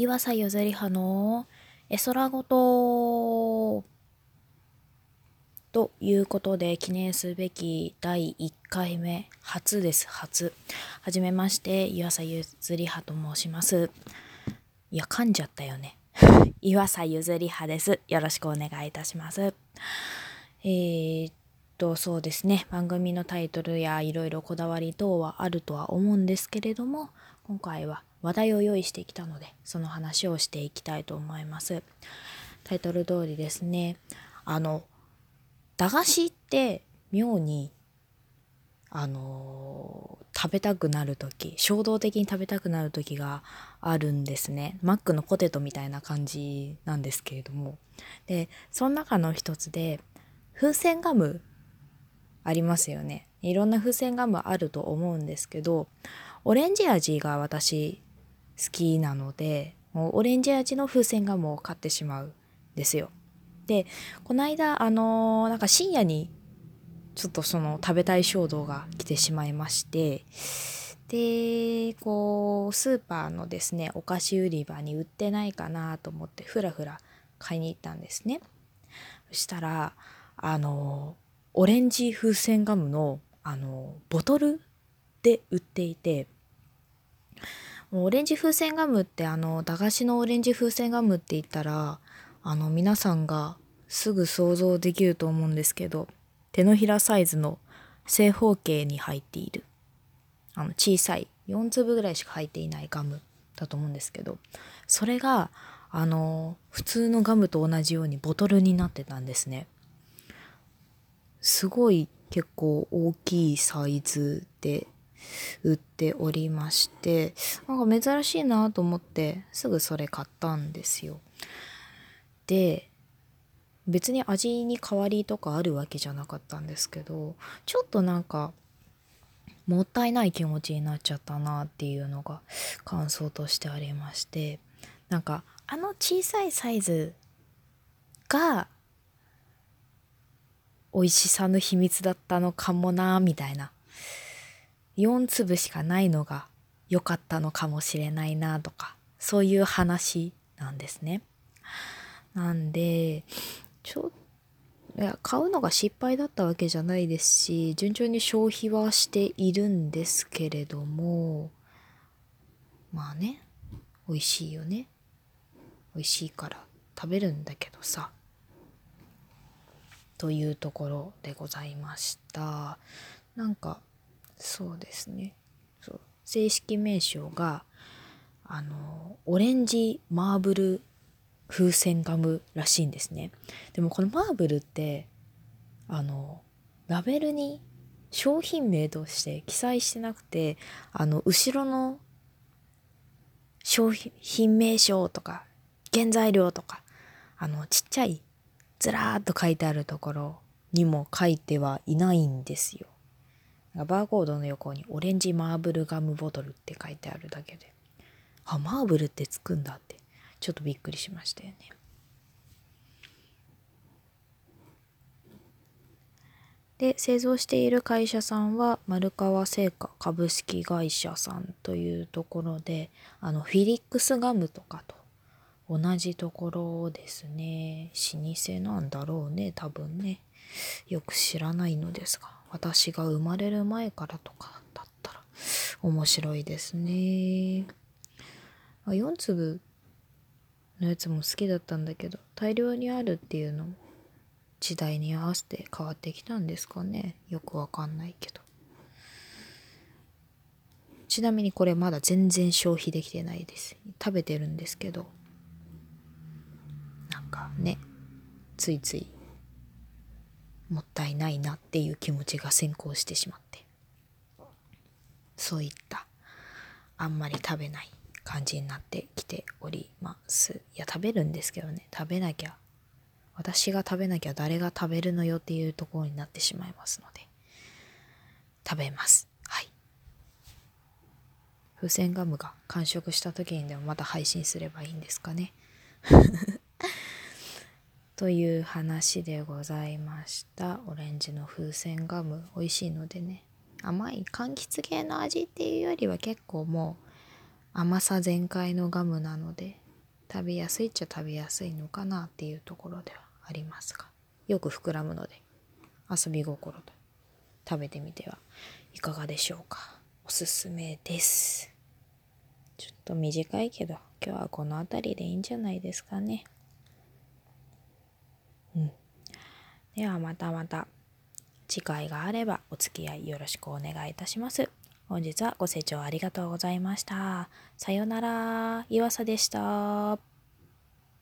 岩佐ゆずりはの絵空ごとということで記念すべき第1回目初です。初。はじめまして岩佐ゆずりはと申します。いや噛んじゃったよね。岩佐ゆずりはです。よろしくお願いいたします。えー、っとそうですね。番組のタイトルやいろいろこだわり等はあるとは思うんですけれども今回は話題を用意してきたのでその話をしていきたいと思います。タイトル通りですね。あの駄菓子って妙にあの食べたくなる時衝動的に食べたくなる時があるんですね。マックのポテトみたいな感じなんですけれども。でその中の一つで風船ガムありますよね。いろんな風船ガムあると思うんですけどオレンジ味が私好きなのでもうオレンジ味の風船ガムを買ってしまうんですよ。でこの間あのー、なんか深夜にちょっとその食べたい衝動が来てしまいましてでこうスーパーのですねお菓子売り場に売ってないかなと思ってふらふら買いに行ったんですね。そしたらあのオレンジ風船ガムのあのボトルで売っていてオレンジ風船ガムってあの駄菓子のオレンジ風船ガムって言ったらあの皆さんがすぐ想像できると思うんですけど手のひらサイズの正方形に入っている。あの小さい。4粒ぐらいしか入っていないガムだと思うんですけどそれがあの普通のガムと同じようにボトルになってたんですね。すごい結構大きいサイズで売っておりましてなんか珍しいなと思ってすぐそれ買ったんですよ。で別に味に変わりとかあるわけじゃなかったんですけどちょっとなんかもったいない気持ちになっちゃったなっていうのが感想としてありましてなんかあの小さいサイズが美味しさの秘密だったのかもなみたいな。4粒しかないのが良かったのかもしれないなとかそういう話なんですね。なんでちょいや買うのが失敗だったわけじゃないですし順調に消費はしているんですけれどもまあね美味しいよね。美味しいから食べるんだけどさ。というところでございました。なんかそうですね。そう。正式名称があのオレンジマーブル風船ガムらしいんですね。でもこのマーブルってあのラベルに商品名として記載してなくてあの後ろの商品名称とか原材料とかあのちっちゃいずらーっと書いてあるところにも書いてはいないんですよ。バーコードの横にオレンジマーブルガムボトルって書いてあるだけで。あマーブルってつくんだって。ちょっとびっくりしましたよね。で製造している会社さんは丸川製菓株式会社さんというところであのフィリックスガムとかと同じところですね。老舗なんだろうね多分ね。よく知らないのですが。私が生まれる前からとかだったら面白いですね。あ4粒のやつも好きだったんだけど大量にあるっていうのも時代に合わせて変わってきたんですかね。よくわかんないけど。ちなみにこれまだ全然消費できてないです。食べてるんですけど。なんかねついついもったいないなっていう気持ちが先行してしまって。そういったあんまり食べない感じになってきております。いや食べるんですけどね。食べなきゃ私が食べなきゃ誰が食べるのよっていうところになってしまいますので。食べます。はい。風船ガムが完食した時にでもまた配信すればいいんですかね。という話でございました。オレンジの風船ガム美味しいのでね。甘い柑橘系の味っていうよりは結構もう甘さ全開のガムなので食べやすいっちゃ食べやすいのかなっていうところではありますが。よく膨らむので遊び心と食べてみてはいかがでしょうか。おすすめです。ちょっと短いけど今日はこの辺りでいいんじゃないですかねうんではまたまた次回があればお付き合いよろしくお願いいたします本日はご清聴ありがとうございました。さようなら、岩佐でした。